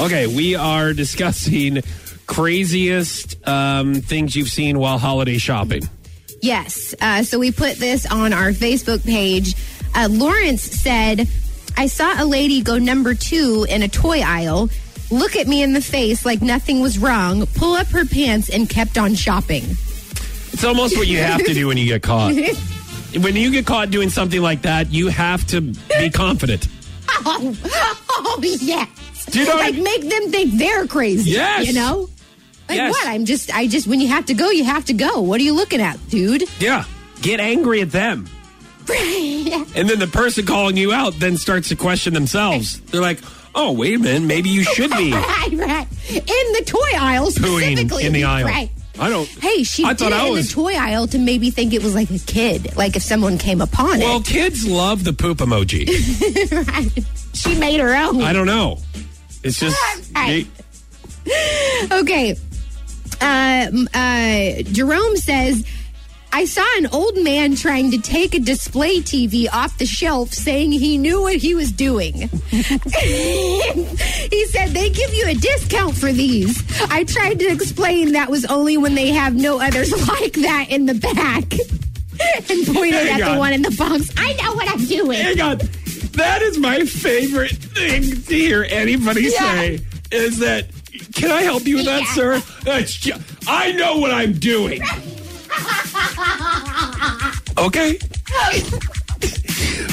Okay, we are discussing craziest um, things you've seen while holiday shopping. Yes. Uh, so we put this on our Facebook page. Uh, Lawrence said, I saw a lady go number two in a toy aisle, look at me in the face like nothing was wrong, pull up her pants, and kept on shopping. It's almost what you have to do when you get caught. When you get caught doing something like that, you have to be confident. Oh, oh yes. Do you know like I- make them think they're crazy. Yes. You know? Like Yes. what? I'm just, I just, when you have to go, you have to go. What are you looking at, dude? Yeah. Get angry at them. And then the person calling you out then starts to question themselves. They're like, oh, wait a minute, maybe you should be right, right. In the toy aisle pooing in the aisle. Right. I don't. Hey, she I did thought it I in was. the toy aisle to maybe think it was like a kid, like if someone came upon well, it. Well, kids love the poop emoji. Right. She made her own. I don't know. It's just. Right. Okay. Um, uh, Jerome says, I saw an old man trying to take a display TV off the shelf saying he knew what he was doing. he said, they give you a discount for these. I tried to explain that was only when they have no others like that in the back. and pointed Hang at the one in the box. I know what I'm doing. Hang on. That is my favorite thing to hear anybody Yeah. say is that, can I help you with that, sir? It's ju- I know what I'm doing. Okay?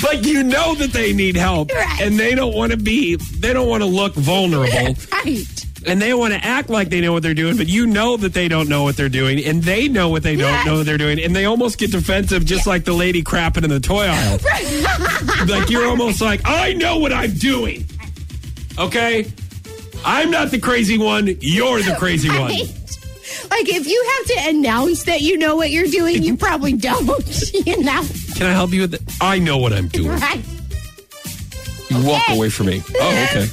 Like you know that they need help Right. and they don't want to be they don't want to look vulnerable Right. and they want to act like they know what they're doing but you know that they don't know what they're doing and they know what they don't Yes. know what they're doing and they almost get defensive just like the lady crapping in the toy aisle like you're almost like I know what I'm doing. Okay? I'm not the crazy one, you're the crazy one. Like if you have to announce that you know what you're doing, you probably don't. You know, Can I help you with it? I know what I'm doing. right? You walk away from me. Oh, okay.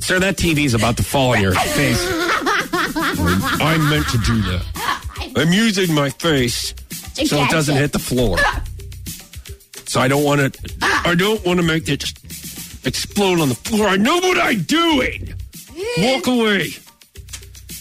Sir, that TV's about to fall on your face. I meant to do that. I'm using my face so it doesn't hit the floor. So I don't want to. I don't want to make it explode on the floor. I know what I'm doing. Walk away.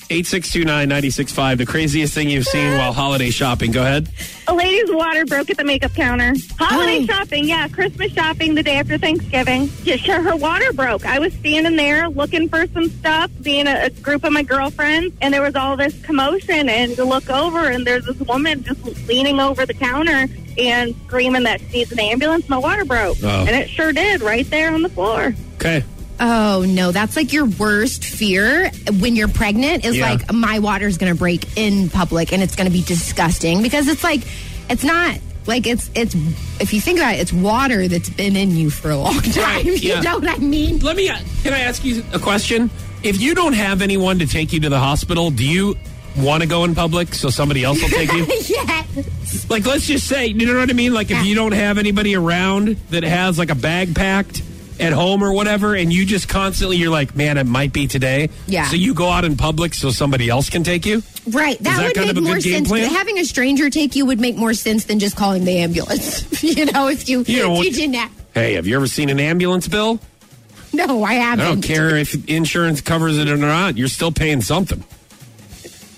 8629965, the craziest thing you've seen while holiday shopping. Go ahead. A lady's water broke at the makeup counter. Holiday Oh. shopping, yeah, Christmas shopping the day after Thanksgiving. Yeah, sure, her water broke. I was standing there looking for some stuff, being a, a group of my girlfriends, and there was all this commotion. And to look over, and there's this woman just leaning over the counter and screaming that she needs an ambulance. My water broke, Oh. and it sure did, right there on the floor. Okay. Oh no, that's like your worst fear when you're pregnant. Is Yeah. like my water's gonna break in public and it's gonna be disgusting because it's like it's not like it's it's if you think about it, it's water that's been in you for a long time. Right, You yeah. know what I mean? Let me. Uh, can I ask you a question? If you don't have anyone to take you to the hospital, do you want to go in public so somebody else will take you? yeah. like, let's just say, you know what I mean? Like, if you don't have anybody around that has like a bag packed at home or whatever, and you just constantly, you're like, man, it might be today. Yeah. So you go out in public so somebody else can take you. Right. That, that would kind make of a more good game sense. Having a stranger take you would make more sense than just calling the ambulance. you know, if you, You know if you didn't have, Hey, have you ever seen an ambulance bill? No, I haven't. I don't care if insurance covers it or not. You're still paying something.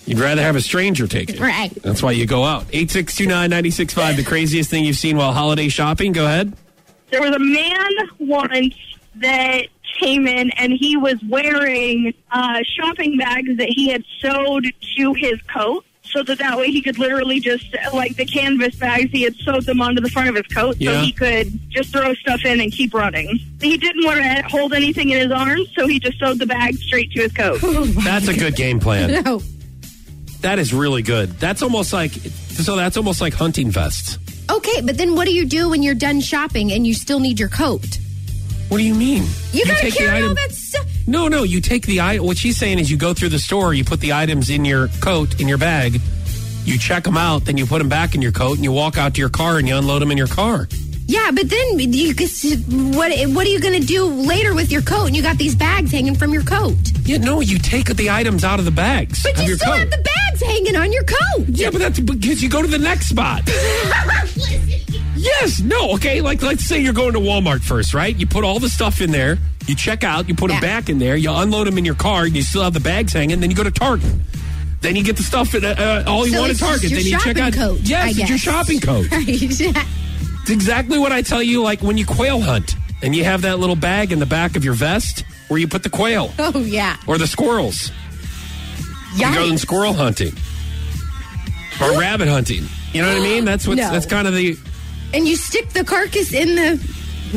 You'd rather have a stranger take it. Right. That's why you go out. 8629965, the craziest thing you've seen while holiday shopping. Go ahead. There was a man once that came in and he was wearing uh, shopping bags that he had sewed to his coat so that that way he could literally just like the canvas bags he had sewed them onto the front of his coat Yeah. so he could just throw stuff in and keep running he didn't want to hold anything in his arms so he just sewed the bag straight to his coat That's a good game plan. No. That is really good. That's almost like so. That's almost like hunting vests. Okay, but then what do you do when you're done shopping and you still need your coat? What do you mean? You, gotta take the carry all that stuff. No, no. You take the item. What she's saying is, you go through the store, you put the items in your coat in your bag, you check them out, then you put them back in your coat, and you walk out to your car and you unload them in your car. Yeah, but then you what what are you going to do later with your coat? And you got these bags hanging from your coat. Yeah, no. You take the items out of the bags But you still coat. have the bags hanging on your coat. yeah, but that's because you go to the next spot. Yes, no, okay. Like, let's say you're going to Walmart first, right? You put all the stuff in there, You check out, you put them back in there, you unload them in your car, you still have the bags hanging, then you go to Target. Then you get the stuff at uh, uh, all you So want at Target. Then you check out. coat, yes, it's your shopping coat. Right. It's exactly what I tell you, like when you quail hunt and you have that little bag in the back of your vest where you put the quail oh yeah. or the squirrels. You go Yikes. squirrel hunting or rabbit hunting. You know what I mean? That's what's No. That's kind of the. And you stick the carcass in the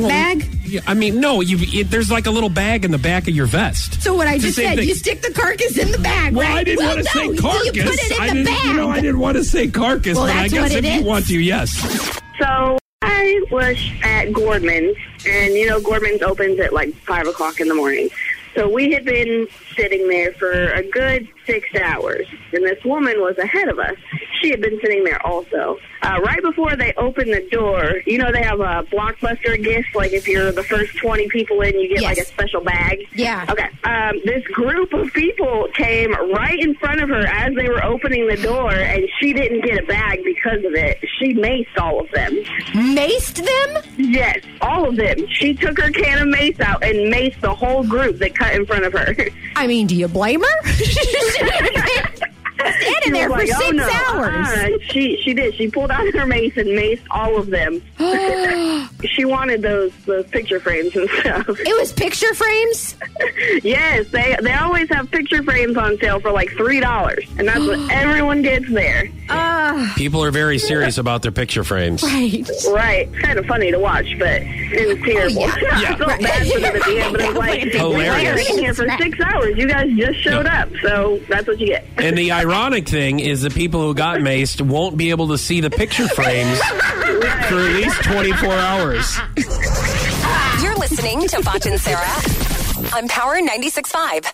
bag. Yeah, I mean, no. You it, there's like a little bag in the back of your vest. So what I It's the just same said, thing. you stick the carcass in the bag. Well, right? I didn't well, want to no, say so carcass. You put it in I the didn't, bag. You know, I didn't want to say carcass, Well, but I that's guess what if it you is. want to, yes. So I was at Gordman's, and you know Gordman's opens at like five o'clock in the morning. So we had been sitting there for a good six hours, and this woman was ahead of us. She had been sitting there also. Uh, right before they opened the door, you know they have a blockbuster gift. Like if you're the first twenty people in, you get like a special bag. Yeah. Okay. Um, this group of people came right in front of her as they were opening the door, and she didn't get a bag because of it. She maced all of them. Maced them? Yes, all of them. She took her can of mace out and maced the whole group that cut in front of her. I mean, do you blame her? Standing She there was for like, six oh, no, hours. uh-uh. She she did. She pulled out her mace and maced all of them. she wanted those those picture frames and stuff. It was picture frames. yes, they they always have picture frames on sale for like three dollars, and that's what everyone gets there. Oh, People are very serious about their picture frames. right. Right, It's kind of funny to watch, but it was oh, terrible. yeah. Yeah. I felt bad for them at the end, but it was like, Hilarious. we're sitting here for six hours. You guys just showed up, so that's what you get. And the ironic thing is, the people who got maced won't be able to see the picture frames for at least 24 hours. You're listening to Foch and Sarah on Power 96.5.